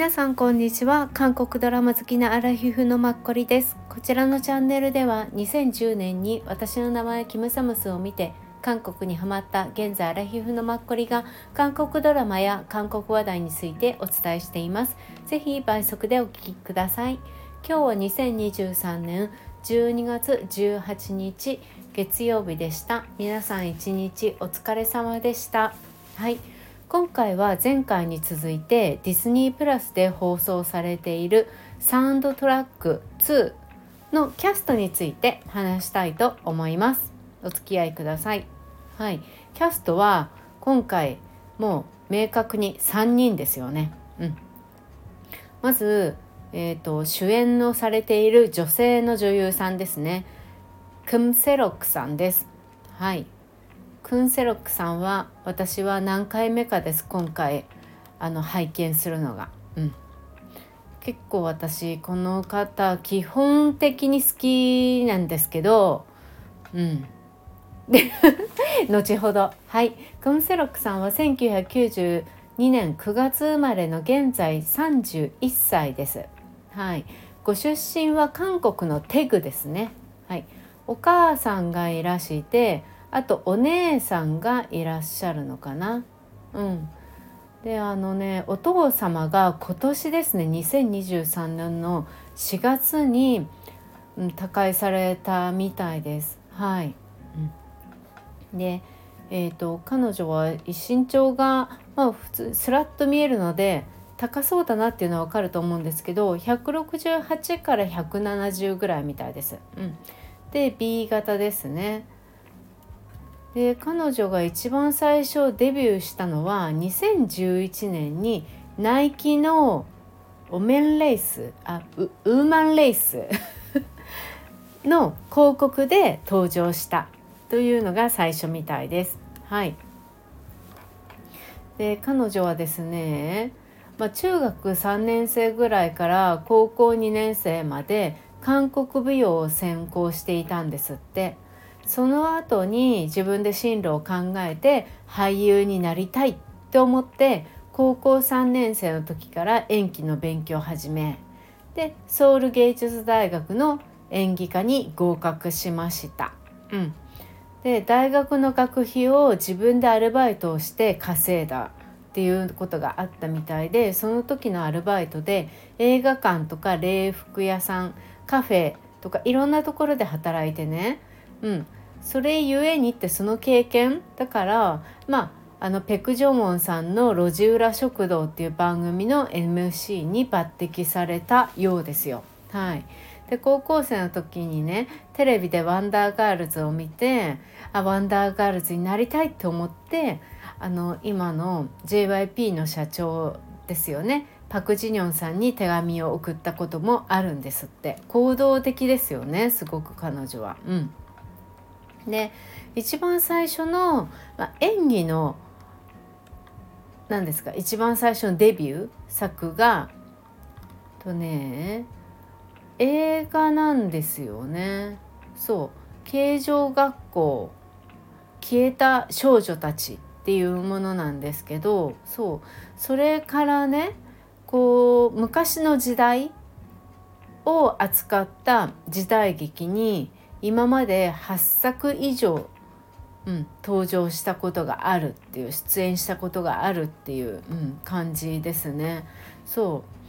皆さんこんにちは。韓国ドラマ好きなアラヒフのマッコリです。こちらのチャンネルでは2010年に私の名前キムサムスを見て韓国にハマった現在アラヒフのマッコリが韓国ドラマや韓国話題についてお伝えしています。ぜひ倍速でお聞きください。今日は2023年12月18日月曜日でした。皆さん一日お疲れ様でした。はい。今回は前回に続いてディズニープラスで放送されているサウンドトラック2のキャストについて話したいと思います。お付き合いください。はい。キャストは今回もう明確に3人ですよね。うん。まずえーと、主演のされている女性の女優さんですね。クンセロックさんです。はい。クンセロックさんは私は何回目かです今回あの拝見するのが、うん、結構私この方基本的に好きなんですけどうん。で 後ほど。はい。クンセロックさんは1992年9月生まれの現在31歳です。はい。ご出身は韓国のテグですね。はい。お母さんがいらしてあとお姉さんがいらっしゃるのかな。うん。であのねお父様が今年ですね2023年の4月に、うん、他界されたみたいです。はい、うん、でえーと、彼女は身長が、まあ、普通スラッと見えるので高そうだなっていうのは分かると思うんですけど168から170ぐらいみたいです。うん、で B 型ですね。で彼女が一番最初デビューしたのは2011年にナイキのオメンレースあウーマンレース の広告で登場したというのが最初みたいです。はい、で彼女はですね、まあ、中学3年生ぐらいから高校2年生まで韓国舞踊を専攻していたんですって。その後に自分で進路を考えて俳優になりたいって思って高校3年生の時から演技の勉強を始めでソウル芸術大学の演技科に合格しました。うん、で大学の学費を自分でアルバイトをして稼いだっていうことがあったみたいでその時のアルバイトで映画館とか礼服屋さんカフェとかいろんなところで働いてね、うん、それゆえにってその経験だからまああのペク・ジョンウォンさんの「路地裏食堂」っていう番組の MC に抜擢されたようですよ。はい、で高校生の時にねテレビで「ワンダーガールズ」を見てあワンダーガールズになりたいって思ってあの今の JYP の社長ですよねパク・ジニョンさんに手紙を送ったこともあるんですって行動的ですよねすごく彼女は。うんで一番最初の、まあ、演技の何ですか一番最初のデビュー作がとね映画なんですよね。そう形状学校消えた少女たちっていうものなんですけどそうそれからねこう昔の時代を扱った時代劇に今まで8作以上、うん、登場したことがあるっていう出演したことがあるっていう、うん、感じですね。そう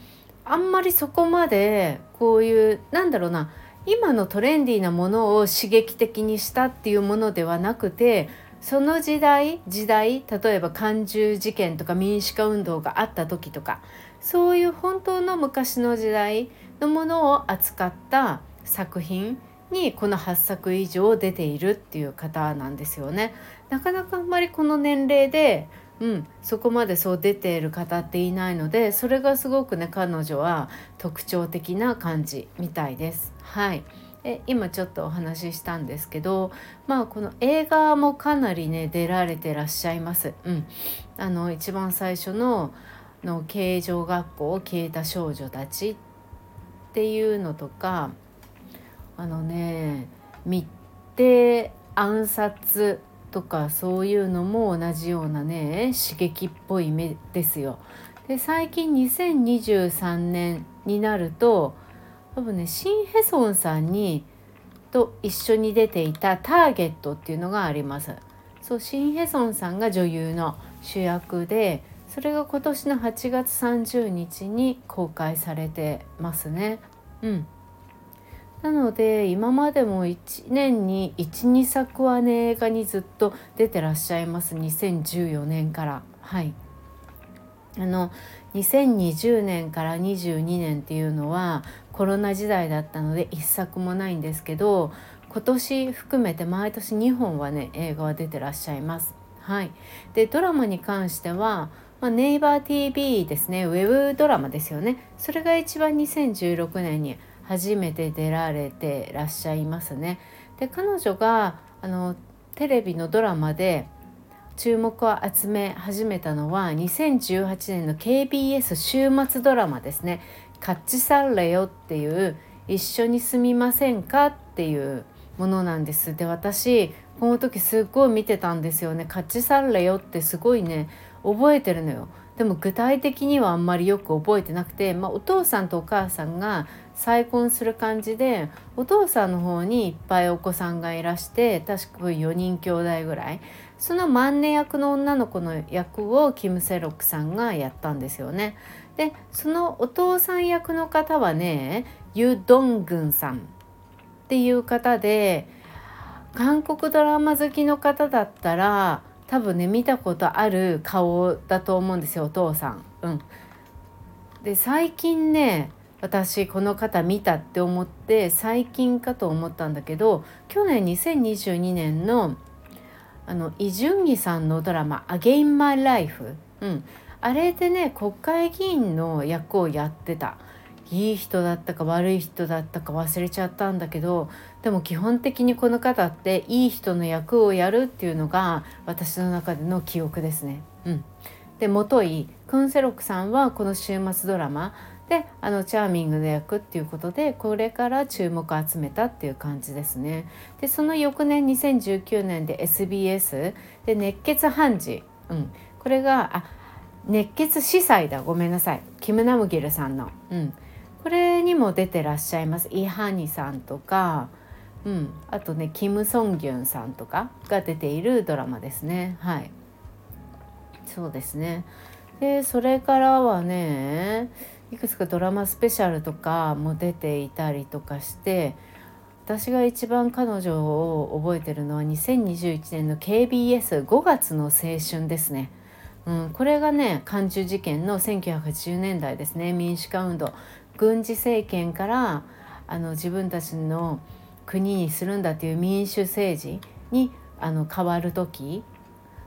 あんまりそこまでこういうなんだろうな今のトレンディーなものを刺激的にしたっていうものではなくてその時代時代例えば漢中事件とか民主化運動があった時とかそういう本当の昔の時代のものを扱った作品にこの8作以上出ているっていう方なんですよね。なかなかあんまりこの年齢で、うん、そこまでそう出ている方っていないのでそれがすごくね彼女は特徴的な感じみたいです。はいえ今ちょっとお話ししたんですけどまあこの映画もかなりね出られてらっしゃいます。うん、あの一番最初のの形状学校を消えた少女たちっていうのとかあのね密偵暗殺とかそういうのも同じようなね刺激っぽい目ですよ。で最近2023年になると多分ねシン・ヘソンさんにと一緒に出ていた「ターゲット」っていうのがあります。そうシン・ヘソンさんが女優の主役でそれが今年の8月30日に公開されてますね。うん、なので今までも1年に12作はね映画にずっと出てらっしゃいます。2014年から。はい。あの2020年から22年っていうのはコロナ時代だったので1作もないんですけど今年含めて毎年2本はね映画は出てらっしゃいます。はい、でドラマに関しては、まあ、ネイバー TV ですね。ウェブドラマですよね。それが一番2016年に初めて出られてらっしゃいますね。で彼女があのテレビのドラマで注目を集め始めたのは2018年の KBS 週末ドラマですね「カッチサンレよ」っていう「一緒に住みませんか?」っていうものなんですで私この時すっごい見てたんですよね「カッチサンレよ」ってすごいね覚えてるのよでも具体的にはあんまりよく覚えてなくて、まあ、お父さんとお母さんが再婚する感じでお父さんの方にいっぱいお子さんがいらして確か4人兄弟ぐらいその万年役の女の子の役をキム・セロックさんがやったんですよね。でそのお父さん役の方はねユ・ドングンさんっていう方で韓国ドラマ好きの方だったら多分ね見たことある顔だと思うんですよお父さん。うん、で最近ね私この方見たって思って最近かと思ったんだけど去年2022年のあのイ・ジュンギさんのドラマ「アゲイン・マイ・ライフ」、あれでね国会議員の役をやってた。いい人だったか悪い人だったか忘れちゃったんだけどでも基本的にこの方っていい人の役をやるっていうのが私の中での記憶ですね。うん、で元井クンセロクさんはこの週末ドラマであのチャーミングの役っていうことでこれから注目を集めたっていう感じですね。でその翌年2019年で SBS で熱血判事、うん、これがあ熱血司祭だ。ごめんなさい。キム・ナムギルさんの、うん、これにも出てらっしゃいます。イ・ハニさんとか、うん、あとねキム・ソンギュンさんとかが出ているドラマですね。はい。そうですね。でそれからはねいくつかドラマスペシャルとかも出ていたりとかして私が一番彼女を覚えてるのは2021年の KBS5 月の青春ですね。うん、これがね漢中事件の1980年代ですね。民主化運動。軍事政権からあの自分たちの国にするんだという民主政治にあの変わる時。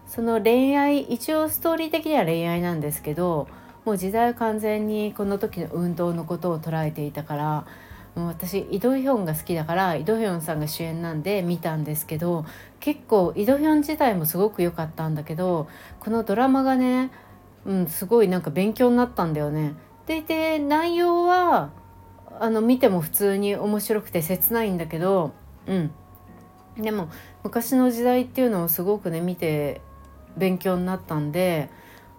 その恋愛一応ストーリー的には恋愛なんですけどもう時代完全にこの時の運動のことを捉えていたからもう私イ・ドヒョンが好きだからイ・ドヒョンさんが主演なんで見たんですけど結構イ・ドヒョン自体もすごく良かったんだけどこのドラマがね、うん、すごいなんか勉強になったんだよね。でで内容はあの見ても普通に面白くて切ないんだけど、うん、でも昔の時代っていうのをすごくね見て勉強になったんで。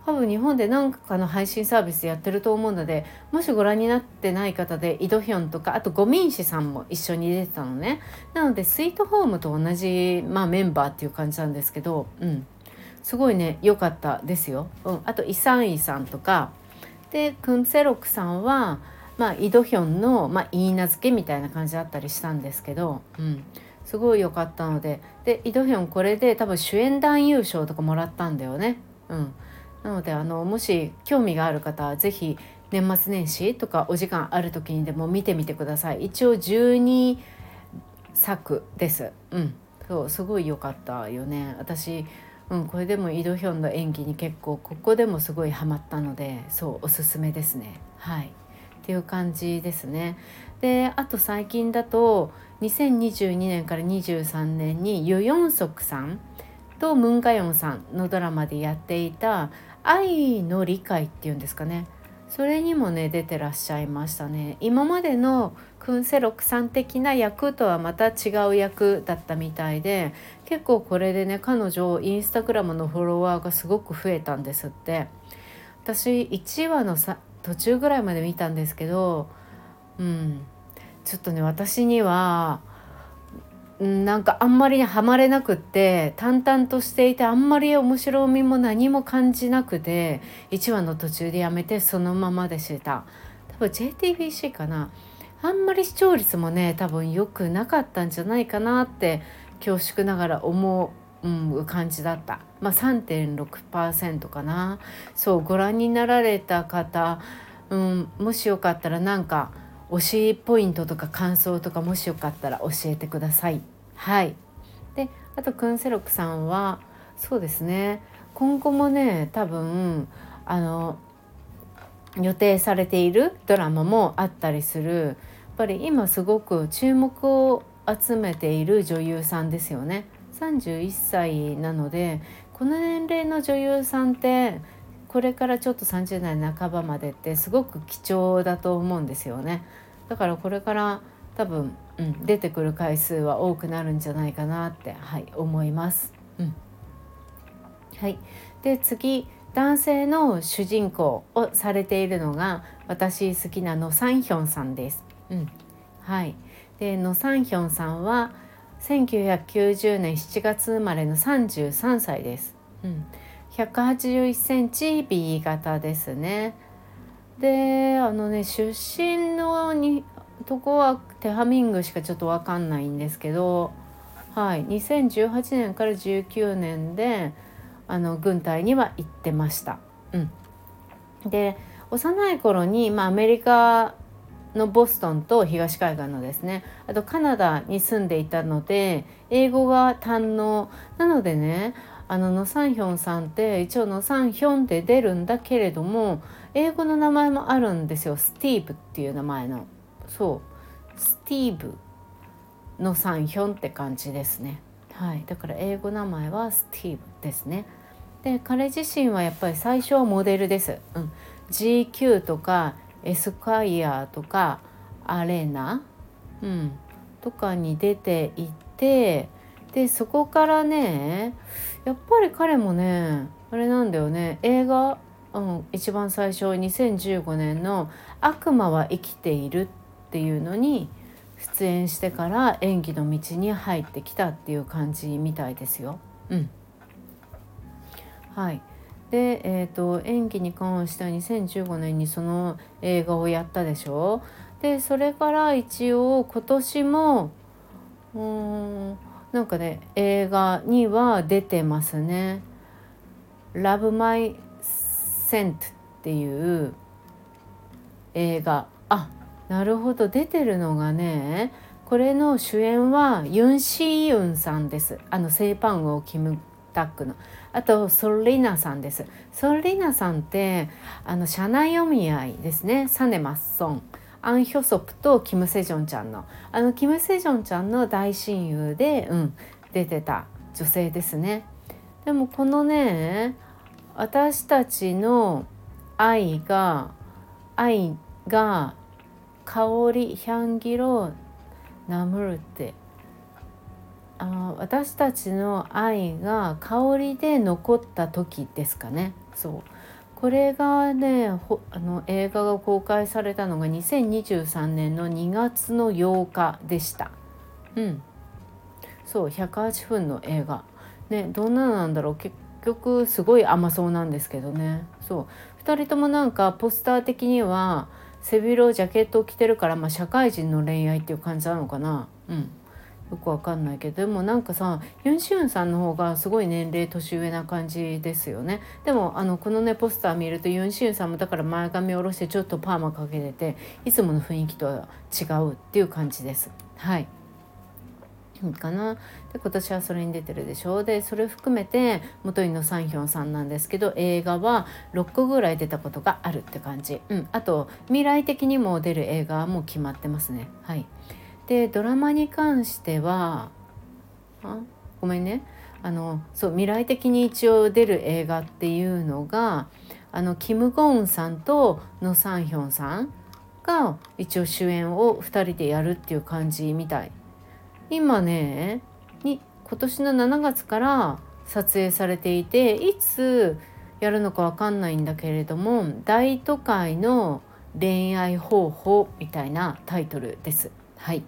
多分日本で何かの配信サービスやってると思うのでもしご覧になってない方でイドヒョンとかあとゴミンシさんも一緒に出てたのね。なのでスイートホームと同じ、まあ、メンバーっていう感じなんですけど、うん、すごいね良かったですよ、うん、あとイサンイさんとか。でクンセロクさんは、まあ、イドヒョンの、まあ、言い名付けみたいな感じだったりしたんですけど、うん、すごい良かったので。でイドヒョンこれで多分主演男優賞とかもらったんだよね。うん。なのであのもし興味がある方は是非年末年始とかお時間ある時にでも見てみてください。一応12作です。うん。そうすごい良かったよね。私うんこれでもイドヒョンの演技に結構ここでもすごいハマったのでそうおすすめですね。はい。っていう感じですね。であと最近だと2022年から23年にユ・ヨンソクさんとムン・ガヨンさんのドラマでやっていた愛の理解っていうんですかね。それにもね出てらっしゃいましたね。今までのクンセロクさん的な役とはまた違う役だったみたいで結構これでね彼女インスタグラムのフォロワーがすごく増えたんですって。私1話のさ途中ぐらいまで見たんですけどうん。ちょっとね私にはなんかあんまりハマれなくって淡々としていてあんまり面白みも何も感じなくて1話の途中でやめてそのままでした。多分 JTBC かな。あんまり視聴率もね多分良くなかったんじゃないかなって恐縮ながら思う感じだった。まあ3.6%かな。そうご覧になられた方、うん、もしよかったらなんか推しポイントとか感想とかもしよかったら教えてください。はいであとクンセロクさんはそうですね今後もね多分あの予定されているドラマもあったりするやっぱり今すごく注目を集めている女優さんですよね。31歳なのでこの年齢の女優さんってこれからちょっと30代半ばまでってすごく貴重だと思うんですよねだからこれから多分、うん、出てくる回数は多くなるんじゃないかなって、はい、思います。うん、はいで次男性の主人公をされているのが私好きなノ・サンヒョンさんです。うん、はいでノ・サンヒョンさんは1990年7月生まれの33歳です。うん181センチ B 型ですね。であのね出身のにとこはテハミングしかちょっと分かんないんですけど、はい、2018年から19年であの軍隊には行ってました。うん、で幼い頃に、まあ、アメリカのボストンと東海岸のですねあとカナダに住んでいたので英語が堪能なのでねあのノサンヒョンさんって一応ノサンヒョンって出るんだけれども英語の名前もあるんですよ。スティーブっていう名前の。そう。スティーブノサンヒョンって感じですね。はい。だから英語名前はスティーブですね。で彼自身はやっぱり最初はモデルです、うん、GQ とかエスカイアとかアレナ、うん、とかに出ていてでそこからねやっぱり彼もねあれなんだよね。映画、うん、一番最初2015年の「悪魔は生きている」っていうのに出演してから演技の道に入ってきたっていう感じみたいですよ。うん、はい。で、えーと、演技に関しては2015年にその映画をやったでしょ。でそれから一応今年もうんなんかね映画には出てますね。Love My Scent っていう映画。あなるほど。出てるのがねこれの主演はユン・シーユンさんです。あのセイパンをキムタックの。あとソルリナさんです。ソルリナさんってあの社内読み合いですね。サネマッソン。アン・ヒョソプとキム・セジョンちゃんの。あのキム・セジョンちゃんの大親友で、うん、出てた女性ですね。でもこのね私たちの愛が愛が香りヒャンギロナムルって。あ私たちの愛が香りで残った時ですかね。そう。これがねあの映画が公開されたのが2023年の2月の8日でした。うん、そう108分の映画。ねどんななんだろう結局すごい甘そうなんですけどねそう2人ともなんかポスター的には背広ジャケットを着てるから、まあ、社会人の恋愛っていう感じなのかな。うんよくわかんないけどでもなんかさユン・シュンさんの方がすごい年齢年上な感じですよね。でもあのこのねポスター見るとユン・シュンさんもだから前髪下ろしてちょっとパーマかけてていつもの雰囲気とは違うっていう感じです。はい。かな。で今年はそれに出てるでしょう。でそれ含めて元井のサンヒョンさんなんですけど映画は6個ぐらい出たことがあるって感じ、うん、あと未来的にも出る映画も決まってますね。はい。でドラマに関してはあごめんねあのそう未来的に一応出る映画っていうのがあのキム・ゴウンさんとノ・サンヒョンさんが一応主演を2人でやるっていう感じみたい。今ねに今年の7月から撮影されていていつやるのかわかんないんだけれども大都会の恋愛方法みたいなタイトルです。はい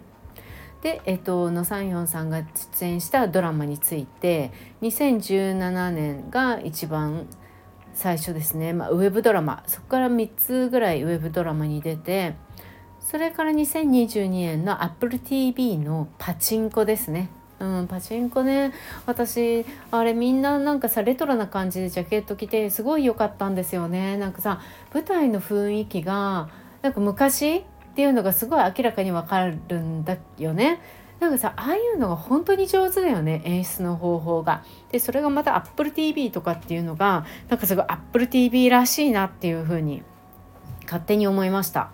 で、えっと、ノ・サンヒョンさんが出演したドラマについて2017年が一番最初ですね、まあ、ウェブドラマ。そこから3つぐらいウェブドラマに出てそれから2022年の AppleTV のパチンコですね。うん、パチンコね。私あれみんななんかさレトロな感じでジャケット着てすごい良かったんですよね。なんかさ舞台の雰囲気がなんか昔っていうのがすごい明らかにわかるんだよねなんかさああいうのが本当に上手だよね演出の方法が。でそれがまた AppleTV とかっていうのがなんかすごい AppleTV らしいなっていうふうに勝手に思いました。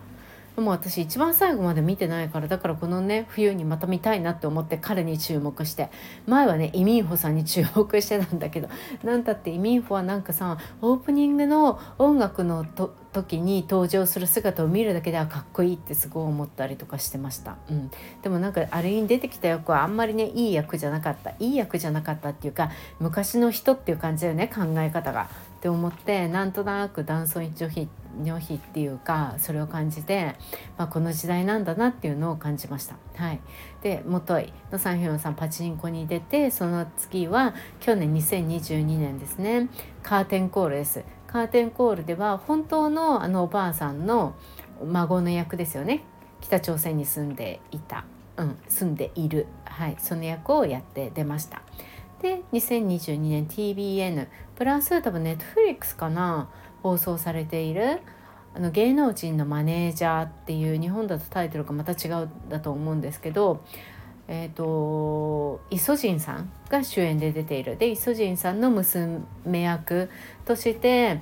でも私一番最後まで見てないからだからこのね冬にまた見たいなって思って彼に注目して前はねイ・ミンホさんに注目してたんだけどなんたってイ・ミンホはなんかさオープニングの音楽のと時に登場する姿を見るだけではかっこいいってすごい思ったりとかしてました、うん、でもなんかあれに出てきた役はあんまりねいい役じゃなかった。いい役じゃなかったっていうか昔の人っていう感じだよね考え方が。って思ってなんとなく男尊女卑女卑っていうかそれを感じて、まあ、この時代なんだなっていうのを感じました。はい、でもといのサンヒョンさんパチンコに出てその次は去年2022年ですね。カーテンコールです。カーテンコールでは本当のあのおばあさんの孫の役ですよね。北朝鮮に住んでいた、うん、住んでいる、はい、その役をやって出ました。で2022年 TBN プラス多分ネットフリックスかな。放送されているあの芸能人のマネージャーっていう日本だとタイトルがまた違うだと思うんですけどえーと、イソジンさんが主演で出ているでイソジンさんの娘役として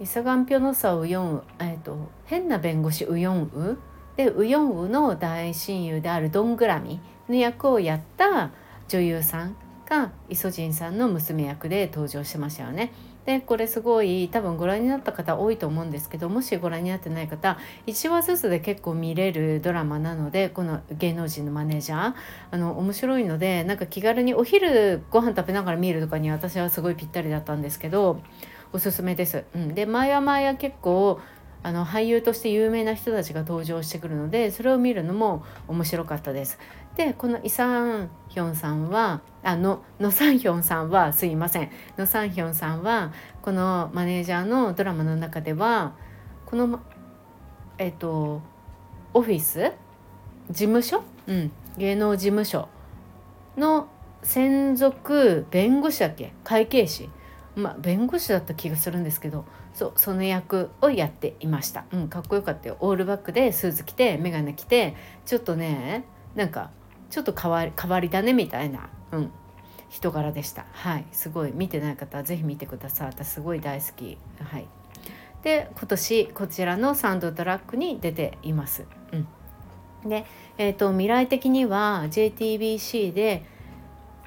イサガンピョノサウヨンウ、えーと、変な弁護士ウヨンウでウヨンウの大親友であるドングラミの役をやった女優さんがイソジンさんの娘役で登場してましたよね。でこれすごい多分ご覧になった方多いと思うんですけどもしご覧になってない方1話ずつで結構見れるドラマなのでこの芸能人のマネージャーあの面白いのでなんか気軽にお昼ご飯食べながら見るとかに私はすごいぴったりだったんですけどおすすめです。うん、で前は前は結構あの俳優として有名な人たちが登場してくるのでそれを見るのも面白かったです。でこのイ・サンヒョンさんはあのノ・サンヒョンさんはすいません。ノ・サンヒョンさんはこのマネージャーのドラマの中ではこのえっとオフィス事務所、うん、芸能事務所の専属弁護士だっけ？会計士。まあ弁護士だった気がするんですけどそうその役をやっていました、うん、かっこよかったよ。オールバックでスーツ着て眼鏡着てちょっとねなんかちょっと変わり変わり種みたいな、うん、人柄でした。はい。すごい。見てない方は是非見てください。私すごい大好き。はい。で今年こちらのサンドトラックに出ています、うん、で、えーと、未来的には JTBC で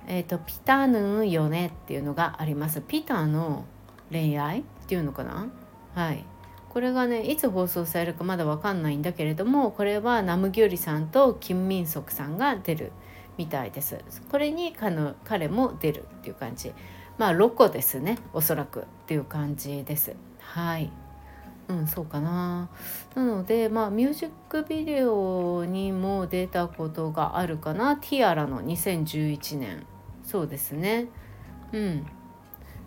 えーと、ピタヌンよねっていうのがあります。ピタの恋愛っていうのかな？はいこれがねいつ放送されるかまだ分かんないんだけれどもこれはナムギュリさんとキム・ミンソクさんが出るみたいです。これに彼も出るっていう感じ。まあロコですねおそらくっていう感じです。はい。うんそうかな。なのでまあミュージックビデオにも出たことがあるかな。ティアラの2011年。そうですね。うん。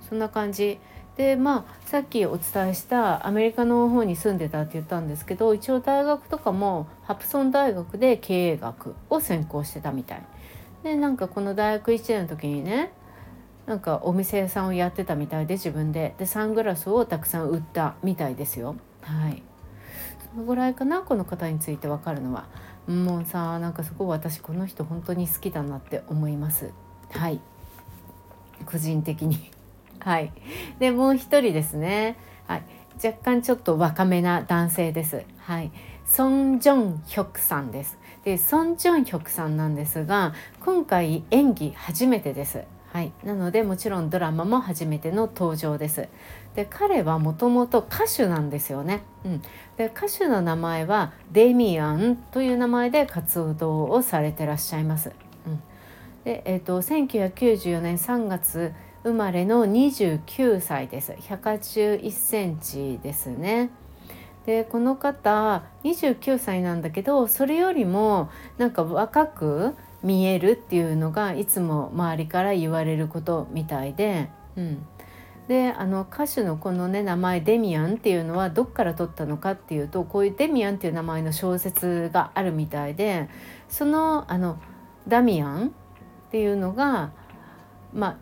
そんな感じ。でまあさっきお伝えしたアメリカの方に住んでたって言ったんですけど一応大学とかもハプソン大学で経営学を専攻してたみたい。でなんかこの大学1年の時にねなんかお店屋さんをやってたみたいで自分で。でサングラスをたくさん売ったみたいですよ。はい。そのぐらいかなこの方について分かるのは。もうさなんかすごい私この人本当に好きだなって思います。はい。個人的に。はい。でもう一人ですね。はい。若干ちょっと若めな男性です。はい。ソン・ジョンヒョクさんです。でソン・ジョンヒョクさんなんですが今回演技初めてです。はい、なのでもちろんドラマも初めての登場です。で彼はもともと歌手なんですよね。うん、で歌手の名前はデミアンという名前で活動をされてらっしゃいます。うん、で、えーと、1994年3月生まれの29歳です181センチですね。でこの方29歳なんだけどそれよりもなんか若く見えるっていうのがいつも周りから言われることみたいで、うん、であの歌手のこのね名前デミアンっていうのはどっから取ったのかっていうとこういうデミアンっていう名前の小説があるみたいでそのあのダミアンっていうのがまあ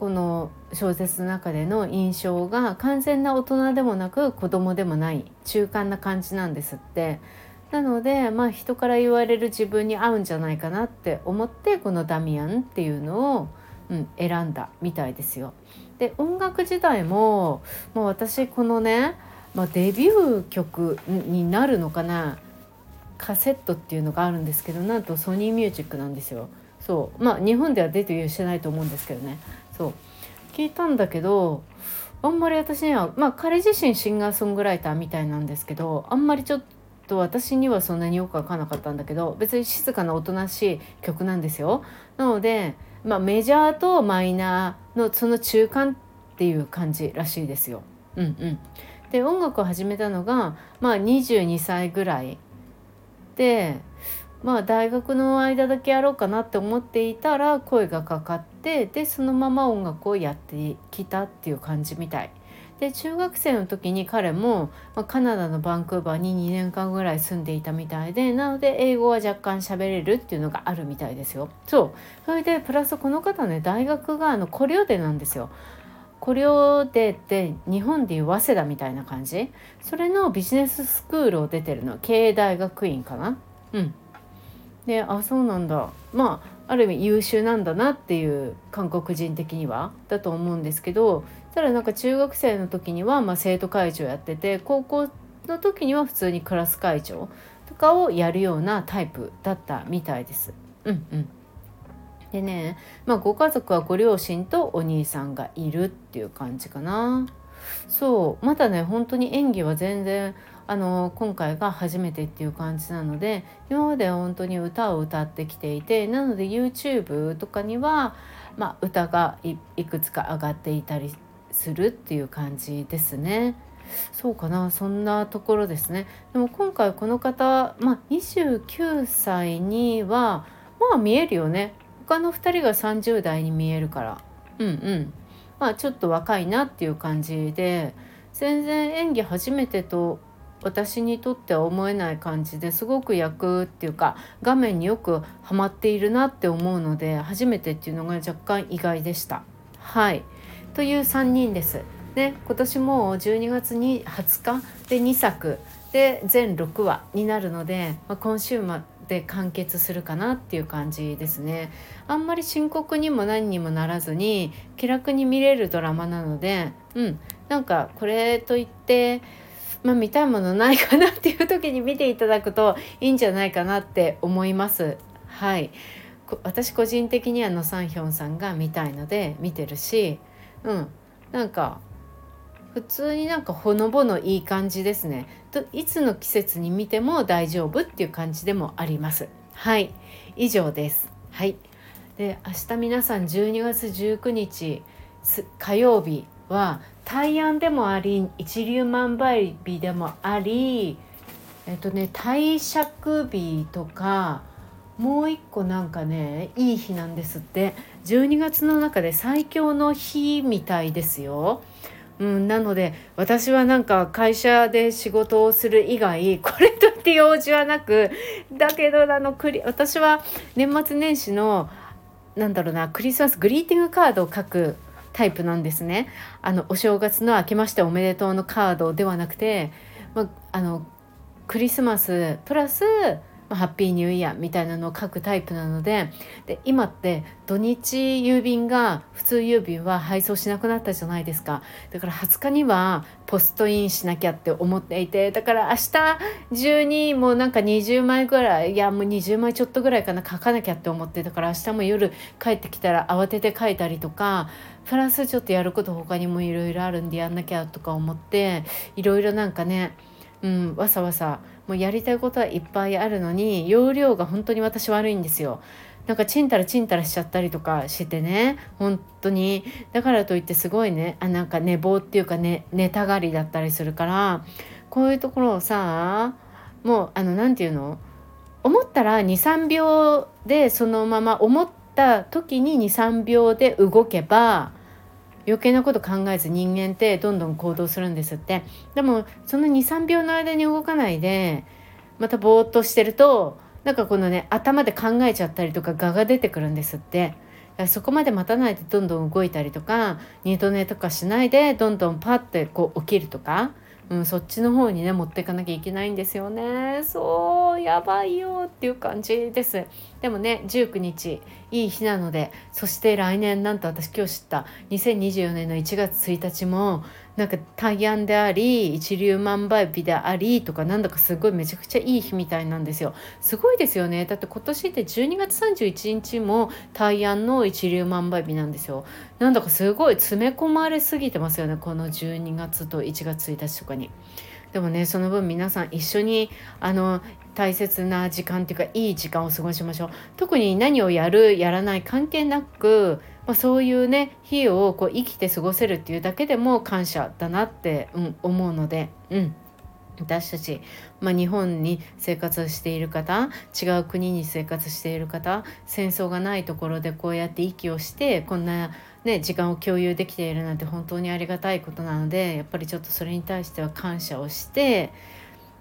この小説の中での印象が完全な大人でもなく子供でもない中間な感じなんですって。なのでまあ人から言われる自分に合うんじゃないかなって思ってこのダミアンっていうのを、うん、選んだみたいですよ。で音楽時代も、まあ、私このね、まあ、デビュー曲になるのかなカセットっていうのがあるんですけどなんとソニーミュージックなんですよ。そうまあ日本ではデビューしてないと思うんですけどねそう聞いたんだけどあんまり私にはまあ彼自身シンガーソングライターみたいなんですけどあんまりちょっと私にはそんなによく分かんなかったんだけど別に静かなおとなしい曲なんですよ。なので、まあ、メジャーとマイナーのその中間っていう感じらしいですよ。うんうん、で音楽を始めたのが、まあ、22歳ぐらいでまあ大学の間だけやろうかなって思っていたら声がかかってでそのまま音楽をやってきたっていう感じみたい。で中学生の時に彼も、まあ、カナダのバンクーバーに2年間ぐらい住んでいたみたいでなので英語は若干喋れるっていうのがあるみたいですよ。そうそれでプラスこの方ね大学があのコリオデなんですよ。コリオデって日本でいう早稲田みたいな感じそれのビジネススクールを出てるの経営大学院かなうんであそうなんだまあある意味優秀なんだなっていう韓国人的にはだと思うんですけどただなんか中学生の時にはま生徒会長やってて高校の時には普通にクラス会長とかをやるようなタイプだったみたいです。うんうんでね、まあ、ご家族はご両親とお兄さんがいるっていう感じかな。そうまだね本当に演技は全然あの今回が初めてっていう感じなので今までは本当に歌を歌ってきていてなので YouTube とかには、まあ、歌がいくつか上がっていたりするっていう感じですね。そうかなそんなところですね。でも今回この方、まあ、29歳にはまあ見えるよね。他の2人が30代に見えるから。うんうん。まあちょっと若いなっていう感じで全然演技初めてと私にとっては思えない感じですごく役っていうか画面によくはまっているなって思うので初めてっていうのが若干意外でした。はいという3人です。で今年も12月に20日で2作で全6話になるので、まあ、今週末で完結するかなっていう感じですね。あんまり深刻にも何にもならずに気楽に見れるドラマなので、うん、なんかこれといって、まあ、見たいものないかなっていう時に見ていただくといいんじゃないかなって思います。はい。私個人的にはノ・サンヒョンさんが見たいので見てるしうん。なんか普通になんかほのぼのいい感じですね。といつの季節に見ても大丈夫っていう感じでもあります。はい。以上です。はい。で明日皆さん12月19日火曜日は大安でもあり一粒万倍日でもありえっとね帝釈日とかもう一個なんかねいい日なんですって12月の中で最強の日みたいですよ。うん、なので私はなんか会社で仕事をする以外これといって用事はなくだけどあのクリ私は年末年始のなんだろうなクリスマスグリーティングカードを書くタイプなんですね。あのお正月の明けましておめでとうのカードではなくて、まあのクリスマスプラスま、ハッピーニューイヤーみたいなのを書くタイプなのでで今って土日郵便が普通郵便は配送しなくなったじゃないですか。だから20日にはポストインしなきゃって思っていてだから明日中にもうなんか20枚ぐらいいやもう20枚ちょっとぐらいかな書かなきゃって思ってだから明日も夜帰ってきたら慌てて書いたりとかプラスちょっとやること他にもいろいろあるんでやんなきゃとか思っていろいろなんかねうん、わさわさもうやりたいことはいっぱいあるのに容量が本当に私悪いんですよ。なんかちんたらちんたらしちゃったりとかしてね本当にだからといってすごいねあなんか寝坊っていうかね寝たがりだったりするからこういうところをさもうあの何て言うの？思ったら23秒でそのまま思った時に23秒で動けば余計なこと考えず人間ってどんどん行動するんですって。でもその23秒の間に動かないでまたぼーっとしてるとなんかこのね頭で考えちゃったりとか画が出てくるんですって。そこまで待たないでどんどん動いたりとか二度寝とかしないでどんどんパッてこう起きるとかうん、そっちの方にね持っていかなきゃいけないんですよね。そうやばいよっていう感じです。でもね19日いい日なのでそして来年なんと私今日知った2024年の1月1日もなんか大安であり一粒万倍日でありとかなんだかすごいめちゃくちゃいい日みたいなんですよ。すごいですよね。だって今年って12月31日も大安の一粒万倍日なんですよ。なんだかすごい詰め込まれすぎてますよねこの12月と1月1日とかに。でもねその分皆さん一緒にあの大切な時間っていうかいい時間を過ごしましょう。特に何をやるやらない関係なく、まあ、そういうね日をこう生きて過ごせるっていうだけでも感謝だなって、うん、思うのでうん。私たち、まあ、日本に生活している方違う国に生活している方戦争がないところでこうやって息をしてこんなね、時間を共有できているなんて本当にありがたいことなのでやっぱりちょっとそれに対しては感謝をして、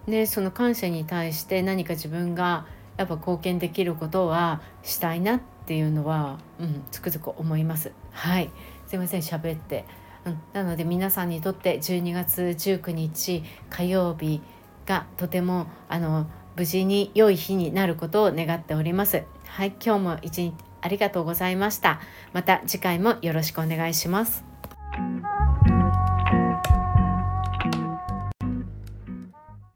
ね、その感謝に対して何か自分がやっぱ貢献できることはしたいなっていうのは、うん、つくづく思います。はいすいません喋って、うん、なので皆さんにとって12月19日火曜日がとてもあの無事に良い日になることを願っております。はい、今日も一日ありがとうございました。また次回もよろしくお願いします。